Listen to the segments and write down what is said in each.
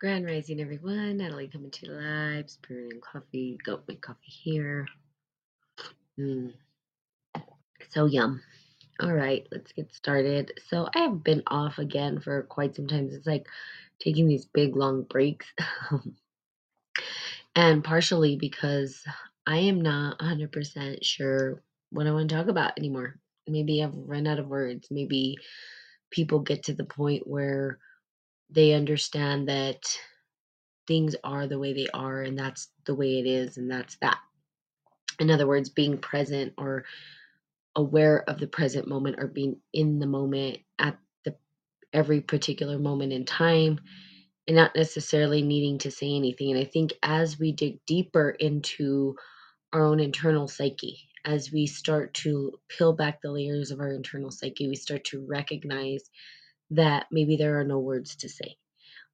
Grand Rising, everyone. Natalie coming to you live. And coffee. Goat make coffee here. Mm, so yum. All right, let's get started. So I have been off again for quite some time. It's like taking these big long breaks, and partially because I am not 100% sure what I want to talk about anymore. Maybe I've run out of words. Maybe people get to the point where they understand that things are the way they are and that's the way it is and that's that. In other words, being present or aware of the present moment or being in the moment at the every particular moment in time and not necessarily needing to say anything. And I think as we dig deeper into our own internal psyche, as we start to peel back the layers of our internal psyche, we start to recognize that maybe there are no words to say.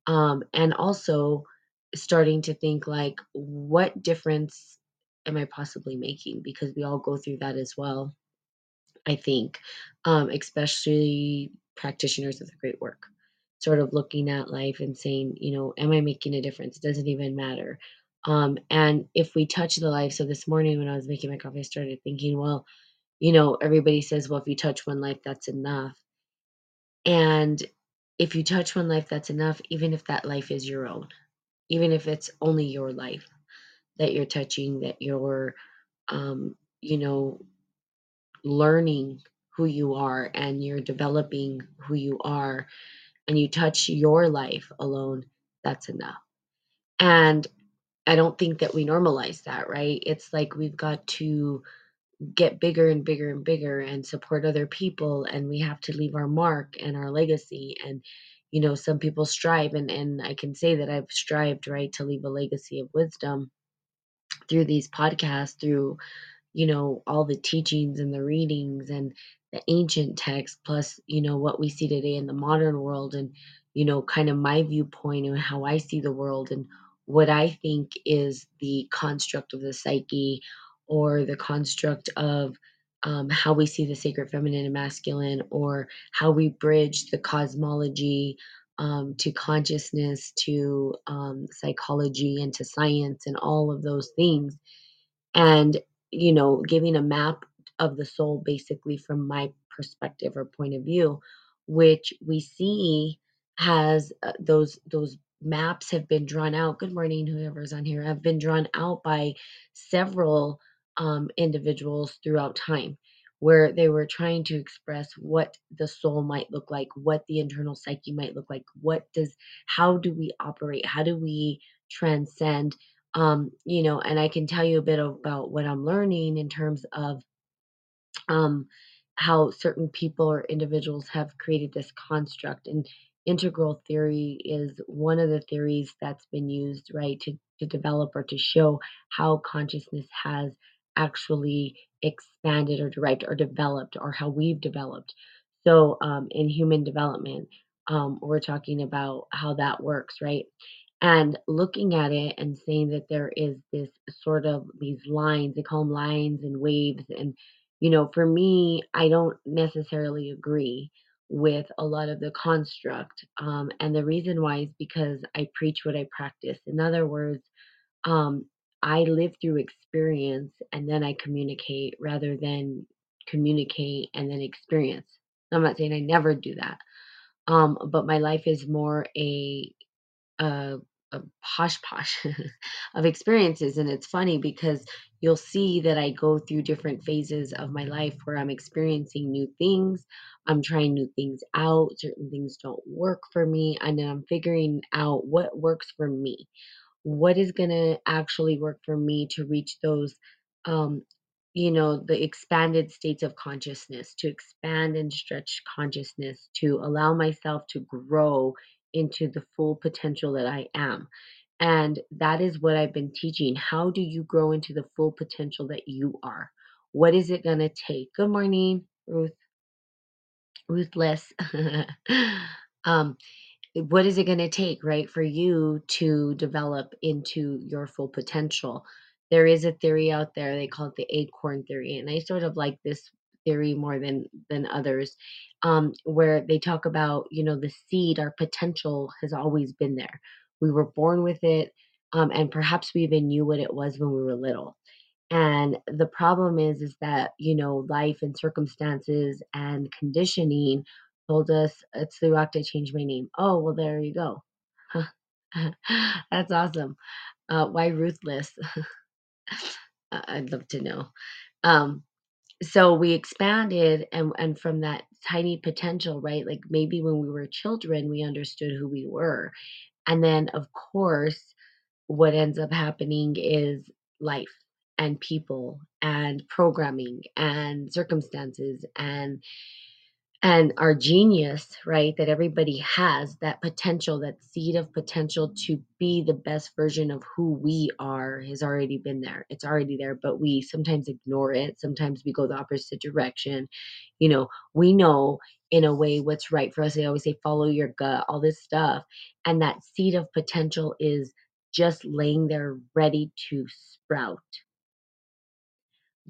Um, and also starting to think like, what difference am I possibly making? Because we all go through that as well. I think, um, especially practitioners of the great work, sort of looking at life and saying, you know, am I making a difference? It Does it even matter? Um, and if we touch the life, so this morning when I was making my coffee, I started thinking, well, you know, everybody says, well, if you touch one life, that's enough. And if you touch one life, that's enough, even if that life is your own, even if it's only your life that you're touching, that you're, um, you know, learning who you are and you're developing who you are and you touch your life alone, that's enough. And I don't think that we normalize that, right? It's like we've got to get bigger and bigger and bigger and support other people and we have to leave our mark and our legacy and you know some people strive and and I can say that I've strived right to leave a legacy of wisdom through these podcasts through you know all the teachings and the readings and the ancient texts plus you know what we see today in the modern world and you know kind of my viewpoint and how I see the world and what I think is the construct of the psyche or the construct of um, how we see the sacred feminine and masculine or how we bridge the cosmology um, to consciousness to um, psychology and to science and all of those things. And you know giving a map of the soul basically from my perspective or point of view which we see has uh, those those maps have been drawn out. Good morning whoever's on here. Have been drawn out by several um, individuals throughout time where they were trying to express what the soul might look like what the internal psyche might look like what does how do we operate how do we transcend um, you know, and I can tell you a bit about what I'm learning in terms of um, how certain people or individuals have created this construct. And integral theory is one of the theories that's been used, right, to, to develop or to show how consciousness has actually expanded or derived or developed or how we've developed. So um, in human development, um, we're talking about how that works, right? and looking at it and saying that there is this sort of these lines they call them lines and waves and you know for me i don't necessarily agree with a lot of the construct um, and the reason why is because i preach what i practice in other words um, i live through experience and then i communicate rather than communicate and then experience. I'm not saying i never do that um, but my life is more a a, a posh posh of experiences and it's funny because you'll see that I go through different phases of my life where I'm experiencing new things I'm trying new things out certain things don't work for me and then I'm figuring out what works for me what is going to actually work for me to reach those um you know the expanded states of consciousness to expand and stretch consciousness to allow myself to grow into the full potential that I am. And that is what I've been teaching. How do you grow into the full potential that you are? What is it going to take? Good morning ruth. Ruthless. Um what is it going to take right for you to develop into your full potential there is a theory out there they call it the acorn theory and i sort of like this theory more than than others um, where they talk about you know the seed our potential has always been there we were born with it, um, and perhaps we even knew what it was when we were little. And the problem is is that, you know, life and circumstances and conditioning told us, "It's the rock that changed my name." Oh, well, there you go. That's awesome. Uh, why ruthless? I'd love to know. Um, so we expanded and and from that tiny potential, right? Like maybe when we were children, we understood who we were. And then of course, what ends up happening is life and people and programming and circumstances and and our genius, right, that everybody has, that potential, that seed of potential to be the best version of who we are has already been there. It's already there, but we sometimes ignore it. Sometimes we go the opposite direction. You know, we know in a way what's right for us. They always say, follow your gut, all this stuff. And that seed of potential is just laying there ready to sprout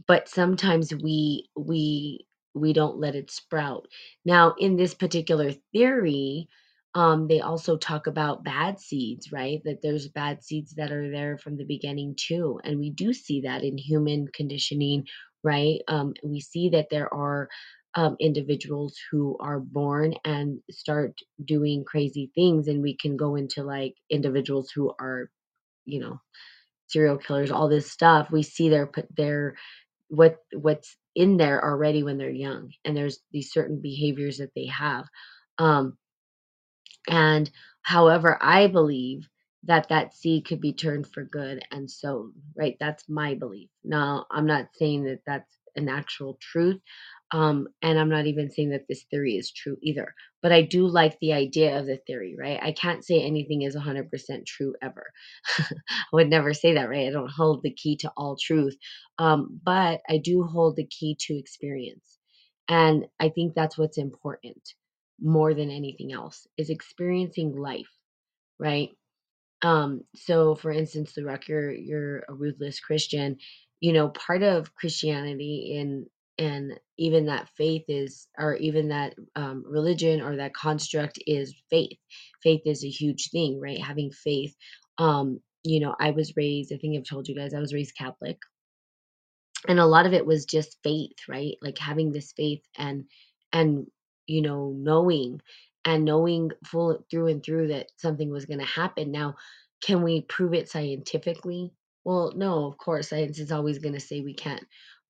but sometimes we we we don't let it sprout. Now, in this particular theory, um, they also talk about bad seeds, right? That there's bad seeds that are there from the beginning too, and we do see that in human conditioning, right? Um, we see that there are um, individuals who are born and start doing crazy things, and we can go into like individuals who are, you know, serial killers, all this stuff. We see their put their what what's in there already when they're young and there's these certain behaviors that they have um and however i believe that that seed could be turned for good and sown right? That's my belief. Now i'm not saying that that's an actual truth um and i'm not even saying that this theory is true either but i do like the idea of the theory right i can't say anything is 100% true ever I would never say that, right? I don't hold the key to all truth. Um, but I do hold the key to experience. And I think that's what's important more than anything else is experiencing life, right? Um, so for instance, the rock, you're you're a ruthless Christian. You know, part of Christianity in and even that faith is or even that um, religion or that construct is faith. Faith is a huge thing, right? Having faith. Um, you know, I was raised, I think I've told you guys, I was raised Catholic and a lot of it was just faith right like having this faith and and you know knowing and knowing full through and through that something was going to happen now can we prove it scientifically well no of course science is always going to say we can't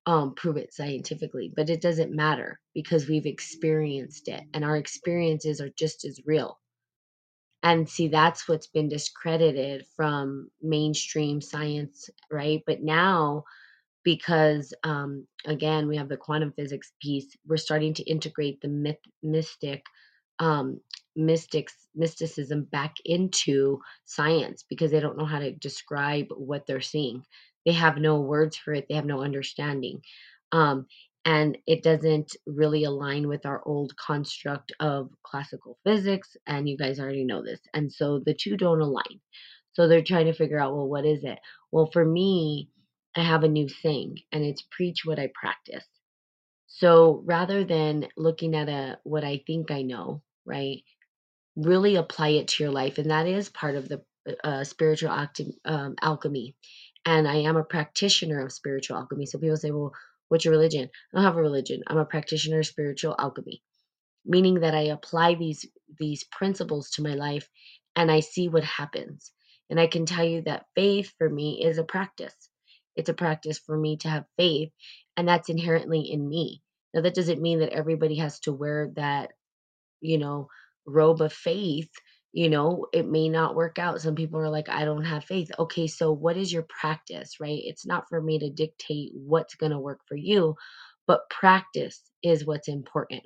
um, prove it scientifically but it doesn't matter because we've experienced it and our experiences are just as real. And see that's what's been discredited from mainstream science right? But now because um, again we have the quantum physics piece we're starting to integrate the myth, mystic um, mystics mysticism back into science because they don't know how to describe what they're seeing they have no words for it they have no understanding um, and it doesn't really align with our old construct of classical physics and you guys already know this and so the two don't align so they're trying to figure out well what is it well for me I have a new thing, and it's preach what I practice. So rather than looking at a what I think I know, right? Really apply it to your life, and that is part of the uh, spiritual acti- um, alchemy. And I am a practitioner of spiritual alchemy. So people say, "Well, what's your religion?" I don't have a religion. I'm a practitioner of spiritual alchemy meaning that I apply these these principles to my life and I see what happens. And I can tell you that faith for me is a practice. It's a practice for me to have faith, and that's inherently in me. Now that doesn't mean that everybody has to wear that, you know, robe of faith. You know, it may not work out. Some people are like, I don't have faith. Okay, so what is your practice, right? It's not for me to dictate what's going to work for you, but practice is what's important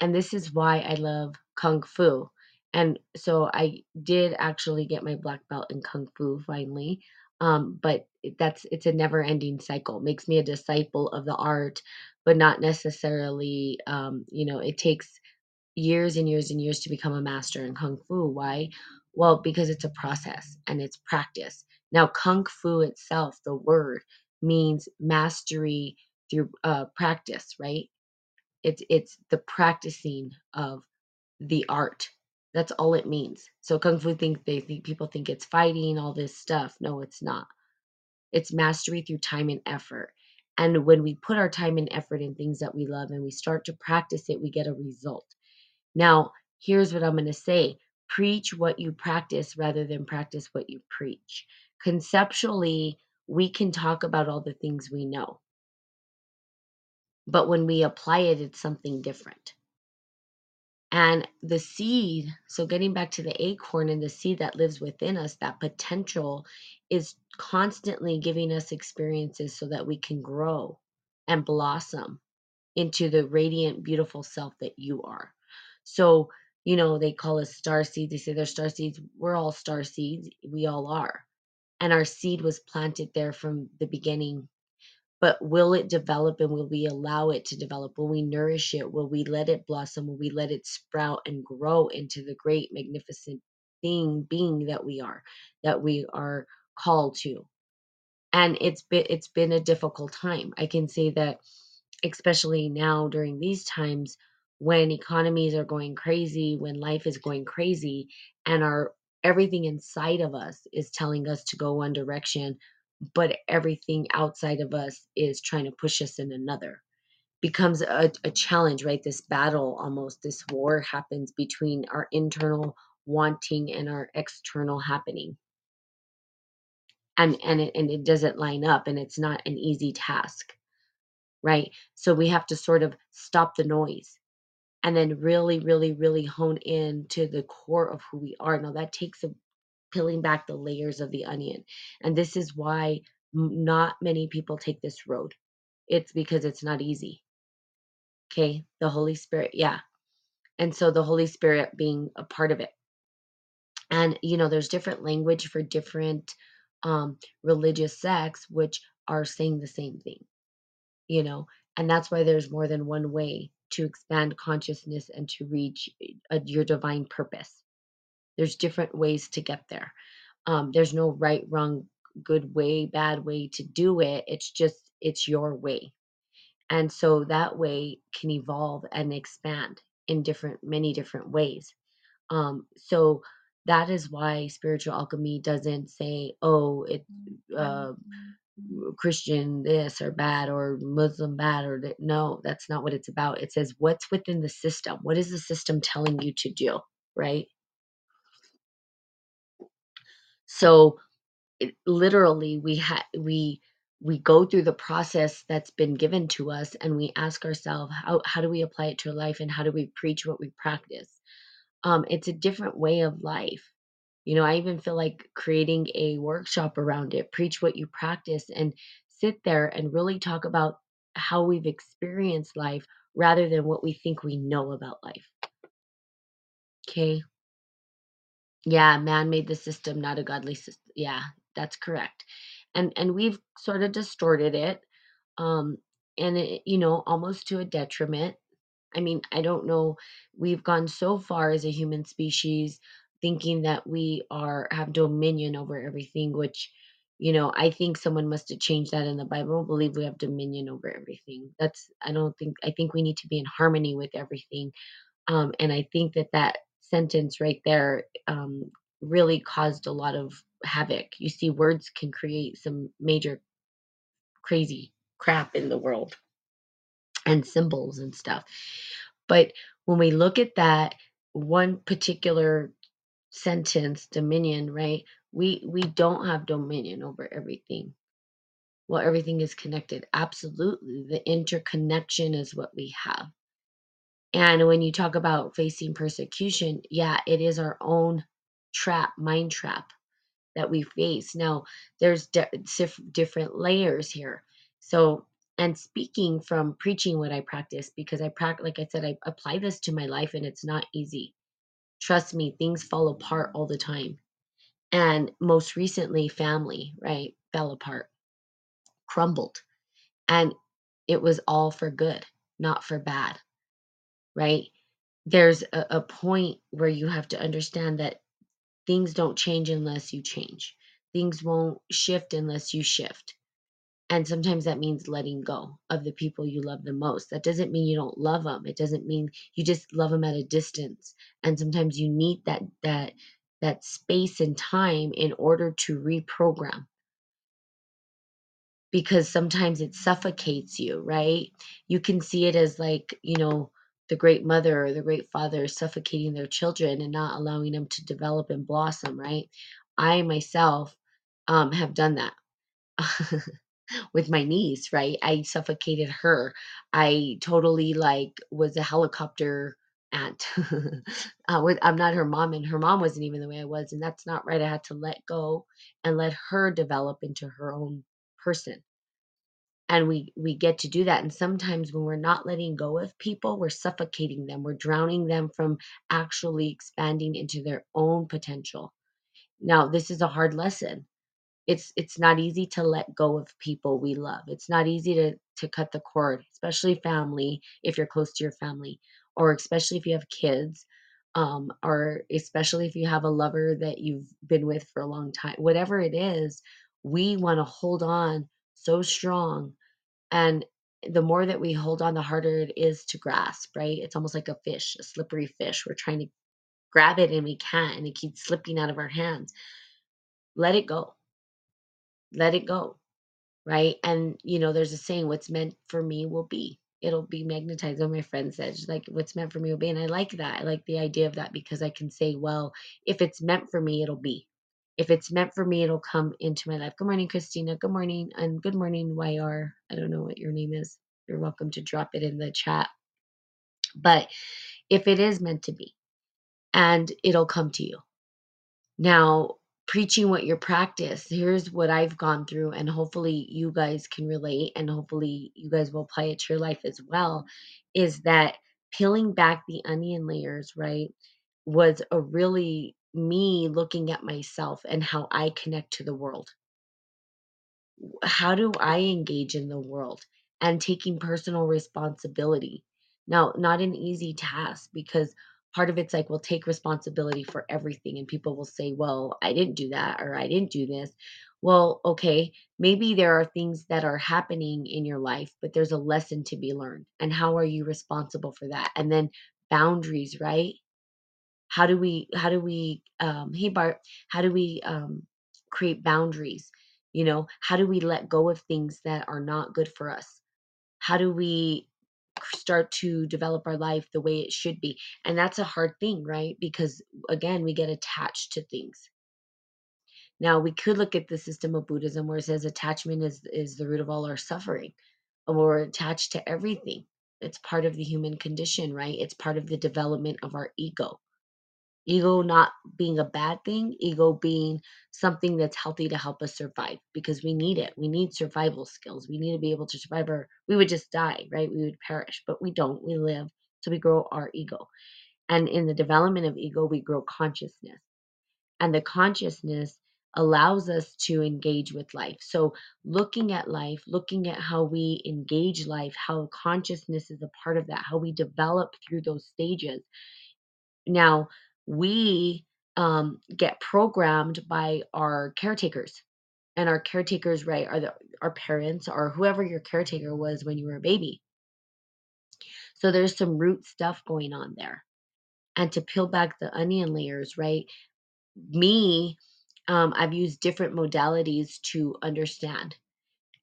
and this is why I love kung fu. And so I did actually get my black belt in kung fu finally. Um, but that's it's a never ending cycle. Makes me a disciple of the art, but not necessarily um, you know, it takes years and years and years to become a master in kung fu. Why? Well, because it's a process and it's practice. Now, kung fu itself, the word means mastery through uh, practice, right? It's it's the practicing of the art. That's all it means. So kung fu think they think people think it's fighting, all this stuff. No, it's not. It's mastery through time and effort. And when we put our time and effort in things that we love and we start to practice it, we get a result. Now, here's what I'm going to say preach what you practice rather than practice what you preach. Conceptually, we can talk about all the things we know, but when we apply it, it's something different. And the seed, so getting back to the acorn and the seed that lives within us, that potential is constantly giving us experiences so that we can grow and blossom into the radiant, beautiful self that you are. So, you know, they call us star seeds. They say they're star seeds. We're all star seeds. We all are. And our seed was planted there from the beginning but will it develop and will we allow it to develop? Will we nourish it? Will we let it blossom? Will we let it sprout and grow into the great, magnificent thing, being that we are, that we are called to? And it's been it's been a difficult time. I can say that especially now during these times when economies are going crazy, when life is going crazy and our everything inside of us is telling us to go one direction but everything outside of us is trying to push us in another becomes a, a challenge right? This battle almost this war happens between our internal wanting and our external happening. And and it, and it doesn't line up and it's not an easy task right? So we have to sort of stop the noise and then really really really hone in to the core of who we are now that takes a peeling back the layers of the onion. And this is why not many people take this road. It's because it's not easy. Okay. The Holy Spirit. Yeah. And so the Holy Spirit being a part of it. And, you know, there's different language for different um, religious sects, which are saying the same thing, you know, and that's why there's more than one way to expand consciousness and to reach a, uh, your divine purpose there's different ways to get there. Um, there's no right, wrong, good way, bad way to do it. It's just, it's your way. And so that way can evolve and expand in different, many different ways. Um, so that is why spiritual alchemy doesn't say, oh, it, uh, Christian this or bad or Muslim bad or that. No, that's not what it's about. It says what's within the system. What is the system telling you to do? Right. So it, literally we ha- we we go through the process that's been given to us and we ask ourselves how how do we apply it to life and how do we preach what we practice um it's a different way of life you know i even feel like creating a workshop around it preach what you practice and sit there and really talk about how we've experienced life rather than what we think we know about life okay yeah, man made the system, not a godly system. Yeah, that's correct. And and we've sort of distorted it, um, and it, you know, almost to a detriment. I mean, I don't know. We've gone so far as a human species thinking that we are have dominion over everything, which, you know, I think someone must have changed that in the Bible. I believe we have dominion over everything. That's I don't think I think we need to be in harmony with everything um, and I think that that sentence right there um, really caused a lot of havoc. You see, words can create some major crazy crap in the world and symbols and stuff. But when we look at that one particular sentence, dominion, right? We we don't have dominion over everything. Well, everything is connected. Absolutely. The interconnection is what we have. And when you talk about facing persecution, yeah, it is our own trap, mind trap that we face. Now, there's di- different layers here. So, and speaking from preaching what I practice, because I practice, like I said, I apply this to my life and it's not easy. Trust me, things fall apart all the time. And most recently, family, right, fell apart, crumbled. And it was all for good, not for bad, right? there's a, a point where you have to understand that things don't change unless you change. Things won't shift unless you shift. And sometimes that means letting go of the people you love the most. That doesn't mean you don't love them. It doesn't mean you just love them at a distance. And sometimes you need that that that space and time in order to reprogram because sometimes it suffocates you, right? You can see it as like, you know, the great mother or the great father suffocating their children and not allowing them to develop and blossom, right? I myself um, have done that. with my niece, right? I suffocated her. I totally like was a helicopter aunt. uh, I'm not her mom, and her mom wasn't even the way I was, and that's not right. I had to let go and let her develop into her own person. And we we get to do that. And sometimes when we're not letting go of people, we're suffocating them. We're drowning them from actually expanding into their own potential. Now, this is a hard lesson it's it's not easy to let go of people we love. It's not easy to to cut the cord, especially family if you're close to your family or especially if you have kids um or especially if you have a lover that you've been with for a long time. Whatever it is, we want to hold on so strong and the more that we hold on the harder it is to grasp, right? It's almost like a fish, a slippery fish. We're trying to grab it and we can't and it keeps slipping out of our hands. Let it go let it go, right? And you know, there's a saying, "What's meant for me will be." It'll be magnetized. One my friends said, like, "What's meant for me will be," and I like that. I like the idea of that because I can say, "Well, if it's meant for me, it'll be." If it's meant for me, it'll come into my life. Good morning, Christina. Good morning, and good morning, YR. I don't know what your name is. You're welcome to drop it in the chat. But if it is meant to be, and it'll come to you. Now, preaching what you practice, here's what I've gone through, and hopefully you guys can relate, and hopefully you guys will apply it to your life as well. Is that peeling back the onion layers, right? Was a really me looking at myself and how I connect to the world how do I engage in the world and taking personal responsibility? Now, not an easy task because part of it's like, we'll take responsibility for everything, and people will say, Well, I didn't do that, or I didn't do this. Well, okay, maybe there are things that are happening in your life, but there's a lesson to be learned. And how are you responsible for that? And then boundaries, right? How do we, how do we, um, hey, Bart, how do we um, create boundaries? You know, how do we let go of things that are not good for us? How do we start to develop our life the way it should be? And that's a hard thing, right? Because again, we get attached to things. Now, we could look at the system of Buddhism where it says attachment is is the root of all our suffering. And we're attached to everything. It's part of the human condition, right? It's part of the development of our ego. Ego not being a bad thing, ego being something that's healthy to help us survive because we need it. We need survival skills. We need to be able to survive or we would just die, right? We would perish, but we don't. We live. So we grow our ego. And in the development of ego, we grow consciousness. And the consciousness allows us to engage with life. So looking at life, looking at how we engage life, how consciousness is a part of that, how we develop through those stages now, we um, get programmed by our caretakers, and our caretakers, right, are the our parents or whoever your caretaker was when you were a baby. So there's some root stuff going on there. And to peel back the onion layers, right? Me, um, I've used different modalities to understand.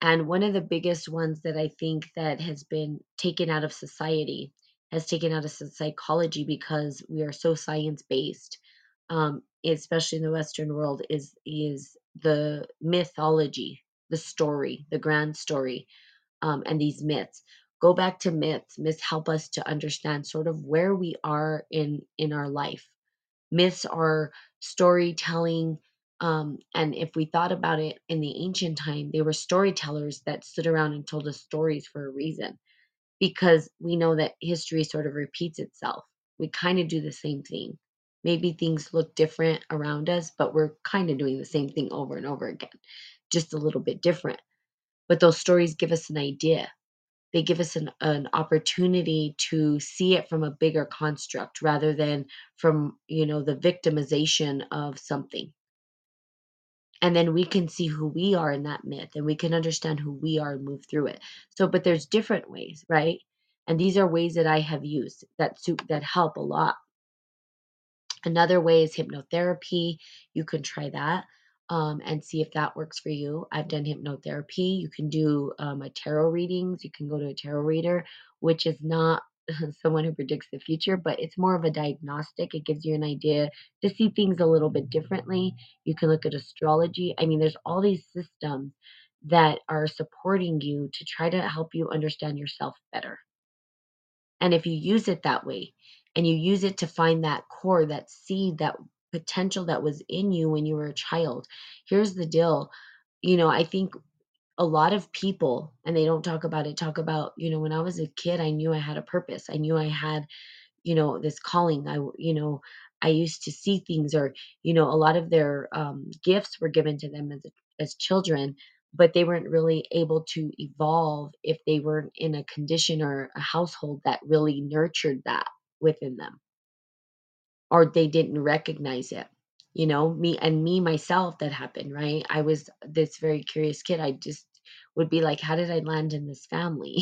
And one of the biggest ones that I think that has been taken out of society, has taken out of psychology because we are so science based, um, especially in the Western world, is is the mythology, the story, the grand story, um, and these myths. Go back to myths. Myths help us to understand sort of where we are in in our life myths are storytelling um, and if we thought about it in the ancient time they were storytellers that stood around and told us stories for a reason because we know that history sort of repeats itself. We kind of do the same thing. Maybe things look different around us but we're kind of doing the same thing over and over again just a little bit different. But those stories give us an idea. They give us an, an opportunity to see it from a bigger construct rather than from you know the victimization of something and then we can see who we are in that myth and we can understand who we are and move through it so but there's different ways right and these are ways that i have used that suit that help a lot Another way is hypnotherapy. You can try that um, and see if that works for you. I've done hypnotherapy. You can do um, a tarot readings. You can go to a tarot reader, which is not someone who predicts the future, but it's more of a diagnostic. It gives you an idea to see things a little bit differently. You can look at astrology. I mean, there's all these systems that are supporting you to try to help you understand yourself better. And if you use it that way and you use it to find that core, that seed, that potential that was in you when you were a child, here's the deal. You know, I think a lot of people, and they don't talk about it, talk about, you know, when I was a kid, I knew I had a purpose. I knew I had you know this calling i you know i used to see things or you know a lot of their um, gifts were given to them as as children but they weren't really able to evolve if they weren't in a condition or a household that really nurtured that within them or they didn't recognize it you know me and me myself that happened right i was this very curious kid i just would be like how did i land in this family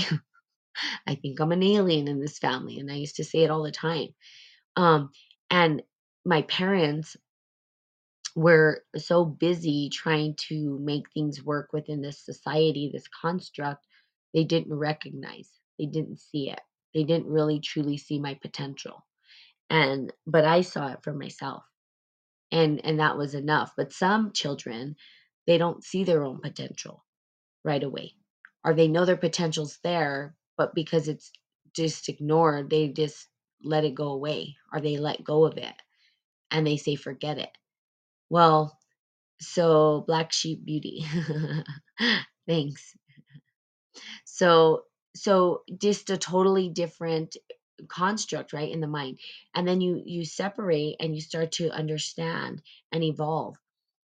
i think i'm an alien in this family and i used to say it all the time um, and my parents were so busy trying to make things work within this society, this construct, they didn't recognize, they didn't see it. They didn't really truly see my potential. And but I saw it for myself. And and that was enough. But some children, they don't see their own potential right away. Or they know their potential's there, but because it's just ignored, they just let it go away or they let go of it and they say forget it. Well, so black sheep beauty. Thanks. So so just a totally different construct, right, in the mind. And then you you separate and you start to understand and evolve.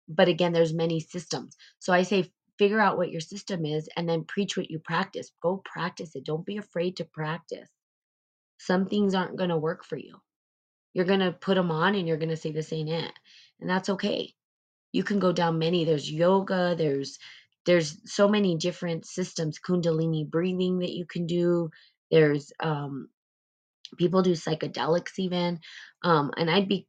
But again, there's many systems. So I say figure out what your system is and then preach what you practice. Go practice it. Don't be afraid to practice. Some things aren't going to work for you. You're going to put them on and you're going to say this ain't it. And that's okay you can go down many there's yoga there's there's so many different systems kundalini breathing that you can do there's um people do psychedelics even um and i'd be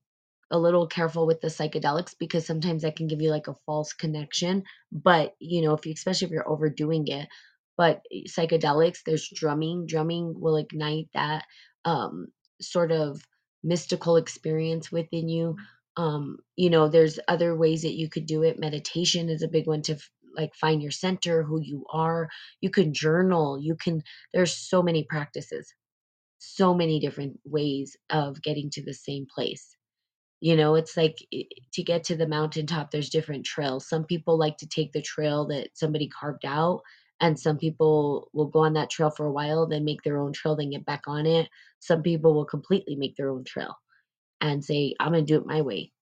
a little careful with the psychedelics because sometimes that can give you like a false connection but you know if you especially if you're overdoing it but eh, psychedelics there's drumming drumming will ignite that um sort of mystical experience within you um you know there's other ways that you could do it. Meditation is a big one to f- like find your center who you are. You can journal. You can there's so many practices so many different ways of getting to the same place you know, it's like to get to the mountaintop, there's different trails. Some people like to take the trail that somebody carved out, and some people will go on that trail for a while, then make their own trail, then get back on it. Some people will completely make their own trail and say, "I'm gonna do it my way."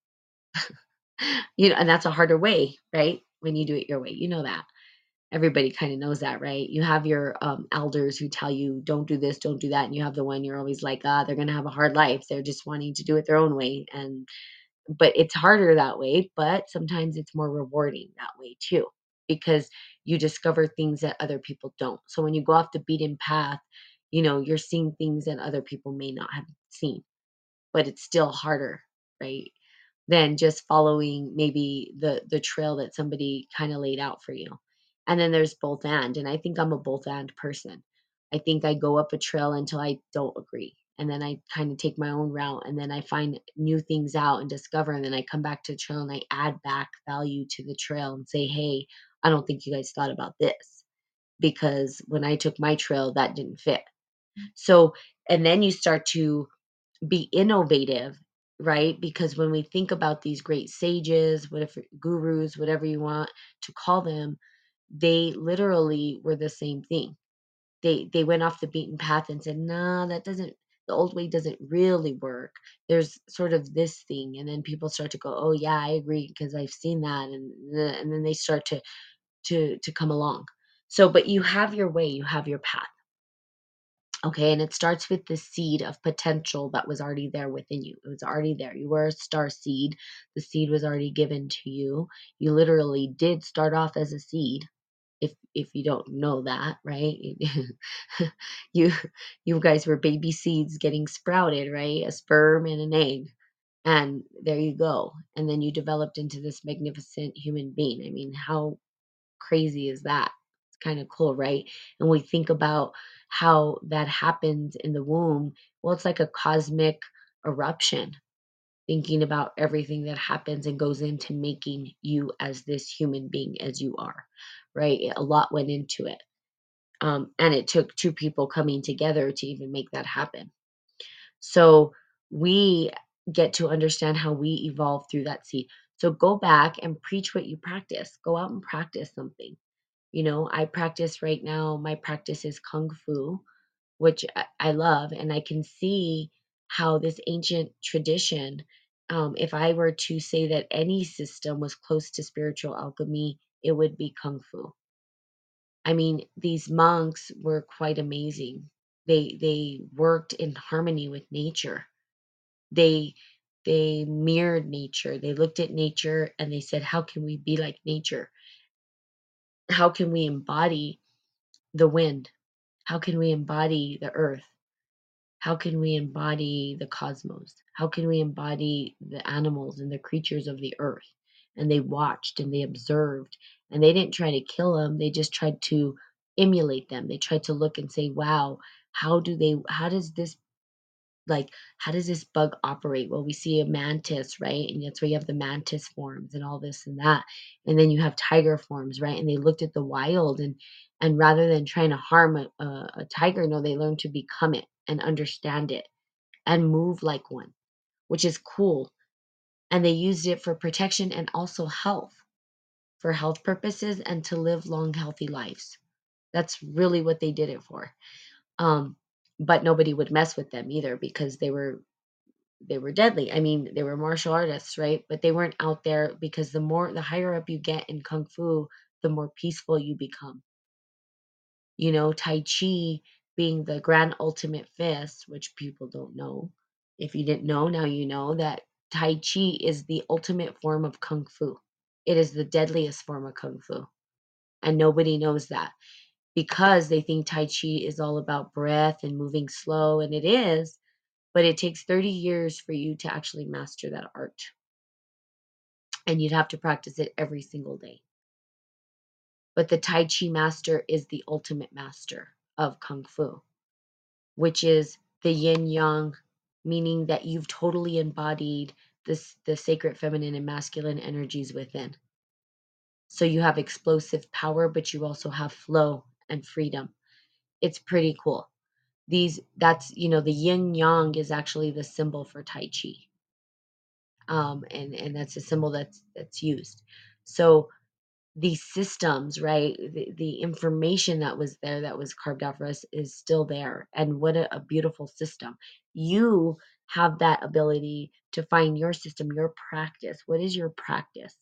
You know, and that's a harder way, right? When you do it your way, you know that. Everybody kinda knows that, right? You have your, um, elders who tell you, "Don't do this, don't do that," and you have the one you're always like, "Ah, they're gonna have a hard life. They're just wanting to do it their own way," and but it's harder that way, but sometimes it's more rewarding that way too, because you discover things that other people don't. So when you go off the beaten path, you know, you're seeing things that other people may not have seen, but it's still harder, right? Than just following maybe the the trail that somebody kind of laid out for you. And then there's both and, and I think I'm a both and person. I think I go up a trail until I don't agree. And then I kind of take my own route and then I find new things out and discover and then I come back to the trail and I add back value to the trail and say, "Hey, I don't think you guys thought about this because when I took my trail that didn't fit." Mm. So, and then you start to be innovative, right? Because when we think about these great sages, whatever gurus, whatever you want to call them, they literally were the same thing. They they went off the beaten path and said, "No, that doesn't the old way doesn't really work. There's sort of this thing." And then people start to go, "Oh yeah, I agree because I've seen that." And and then they start to to to come along. So, but you have your way, you have your path Okay, and it starts with the seed of potential that was already there within you. It was already there. You were a star seed. The seed was already given to you. You literally did start off as a seed. If if you don't know that, right? you you guys were baby seeds getting sprouted, right? A sperm and an egg. And there you go. And then you developed into this magnificent human being. I mean, how crazy is that? It's kind of cool, right? And we think about how that happens in the womb. Well, it's like a cosmic eruption, thinking about everything that happens and goes into making you as this human being as you are, right? A lot went into it. Um, and it took two people coming together to even make that happen. So we get to understand how we evolve through that seed. So go back and preach what you practice. Go out and practice something. You know, I practice right now, my practice is Kung Fu, which I, love. And I can see how this ancient tradition, um, if I were to say that any system was close to spiritual alchemy, it would be Kung Fu. I mean, these monks were quite amazing. They they worked in harmony with nature. They they mirrored nature. They looked at nature and they said, "How can we be like nature? How can we embody the wind? How can we embody the earth? How can we embody the cosmos? How can we embody the animals and the creatures of the earth?" And they watched and they observed and they didn't try to kill them. They just tried to emulate them. They tried to look and say, "Wow, how do they how does this like how does this bug operate well we see a mantis right and that's where you have the mantis forms and all this and that and then you have tiger forms right and they looked at the wild and and rather than trying to harm a, a, a tiger no they learned to become it and understand it and move like one which is cool and they used it for protection and also health for health purposes and to live long healthy lives that's really what they did it for um but nobody would mess with them either because they were they were deadly. I mean, they were martial artists, right? But they weren't out there because the more the higher up you get in kung fu, the more peaceful you become. You know, tai chi being the grand ultimate fist, which people don't know. If you didn't know, now you know that tai chi is the ultimate form of kung fu. It is the deadliest form of kung fu. And nobody knows that because they think tai chi is all about breath and moving slow and it is but it takes 30 years for you to actually master that art. And you'd have to practice it every single day. But the Tai Chi master is the ultimate master of Kung Fu, which is the yin yang, meaning that you've totally embodied this, the sacred feminine and masculine energies within. So you have explosive power, but you also have flow and freedom. It's pretty cool. These that's you know the yin yang is actually the symbol for tai chi. Um and and that's a symbol that's that's used. So these systems right the, the information that was there that was carved out for us is still there. And what a, a beautiful system. You have that ability to find your system your practice what is your practice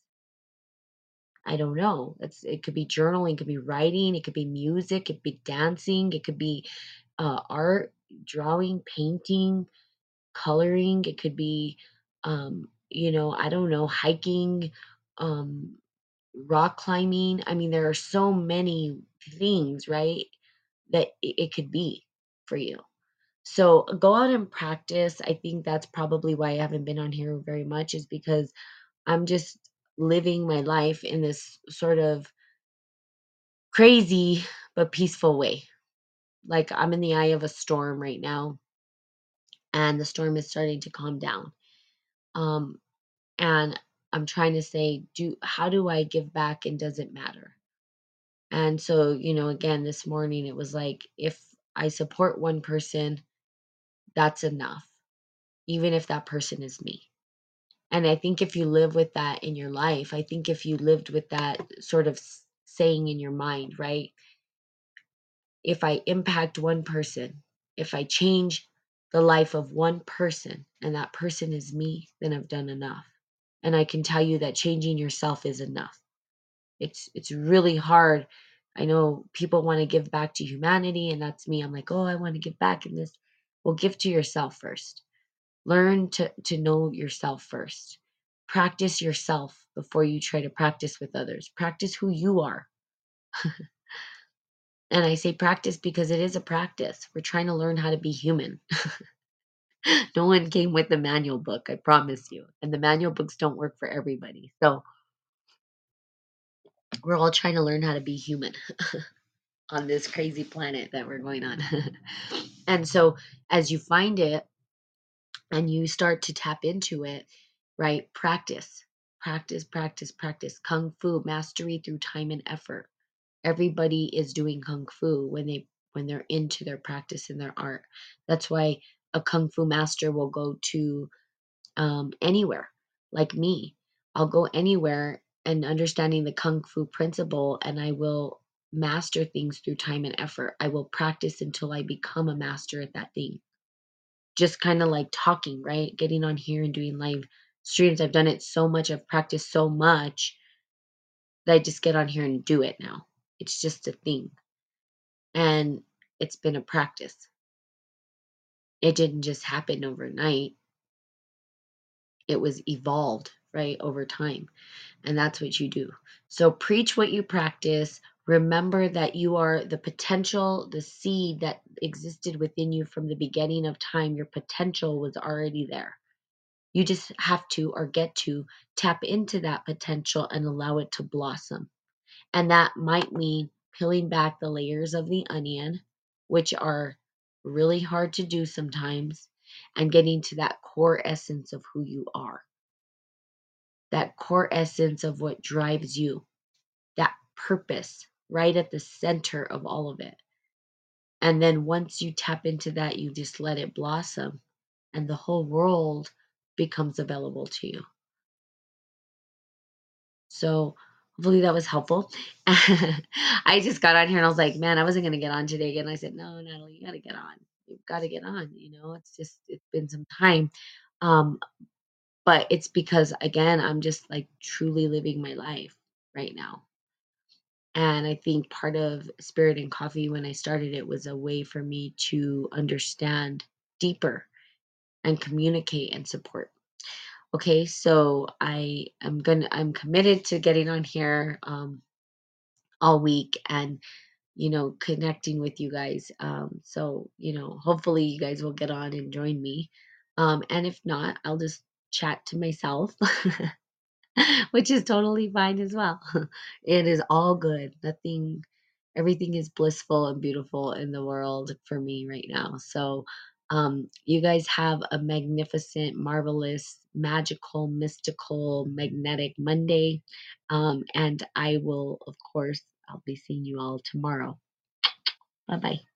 I don't know. It's it could be journaling, it could be writing, it could be music, it could be dancing, it could be uh, art, drawing, painting, coloring. It could be, um, you know, I don't know, hiking, um, rock climbing. I mean, there are so many things, right, that it, it could be for you. So go out and practice. I think that's probably why I haven't been on here very much, is because I'm just living my life in this sort of crazy but peaceful way. Like I'm in the eye of a storm right now and the storm is starting to calm down. Um, and I'm trying to say, do how do I give back and does it matter? And so, you know, again, this morning it was like if I support one person, that's enough, even if that person is me. And I think if you live with that in your life, I think if you lived with that sort of saying in your mind, right? If I impact one person, if I change the life of one person and that person is me, then I've done enough. And I can tell you that changing yourself is enough. It's it's really hard I know people want to give back to humanity, and that's me. I'm like, oh, I want to give back in this. Well, give to yourself first. Learn to, to know yourself first. Practice yourself before you try to practice with others. Practice who you are. and I say practice because it is a practice. We're trying to learn how to be human. no one came with the manual book, I promise you. And the manual books don't work for everybody. So we're all trying to learn how to be human on this crazy planet that we're going on. and so as you find it and you start to tap into it, right? Practice, practice, practice, practice. Kung Fu, mastery through time and effort. Everybody is doing Kung Fu when they when they're into their practice and their art. That's why a Kung Fu master will go to um, anywhere, like me. I'll go anywhere and understanding the Kung Fu principle, and I will master things through time and effort. I will practice until I become a master at that thing. Just kind of like talking, right? Getting on here and doing live streams. I've done it so much, I've practiced so much that I just get on here and do it now. It's just a thing. And it's been a practice. It didn't just happen overnight it was evolved right over time and that's what you do so preach what you practice remember that you are the potential the seed that existed within you from the beginning of time your potential was already there. You just have to or get to tap into that potential and allow it to blossom. And that might mean peeling back the layers of the onion which are really hard to do sometimes and getting to that core essence of who you are. That core essence of what drives you, that purpose right at the center of all of it. And then once you tap into that, you just let it blossom, and the whole world becomes available to you. So, hopefully, that was helpful. I just got on here and I was like, man, I wasn't going to get on today again. I said, no, Natalie, you got to get on. You've got to get on. You know, it's just, it's been some time. Um, but it's because again i'm just like truly living my life right now and i think part of spirit and coffee when i started it was a way for me to understand deeper and communicate and support. Okay so i am gonna i'm committed to getting on here um all week and you know connecting with you guys um so you know hopefully you guys will get on and join me. Um and if not i'll just chat to myself, which is totally fine as well. It is all good. Nothing, everything is blissful and beautiful in the world for me right now. So, um, you guys have a magnificent, marvelous, magical, mystical, magnetic Monday. Um, and I will, of course, I'll be seeing you all tomorrow. Bye bye.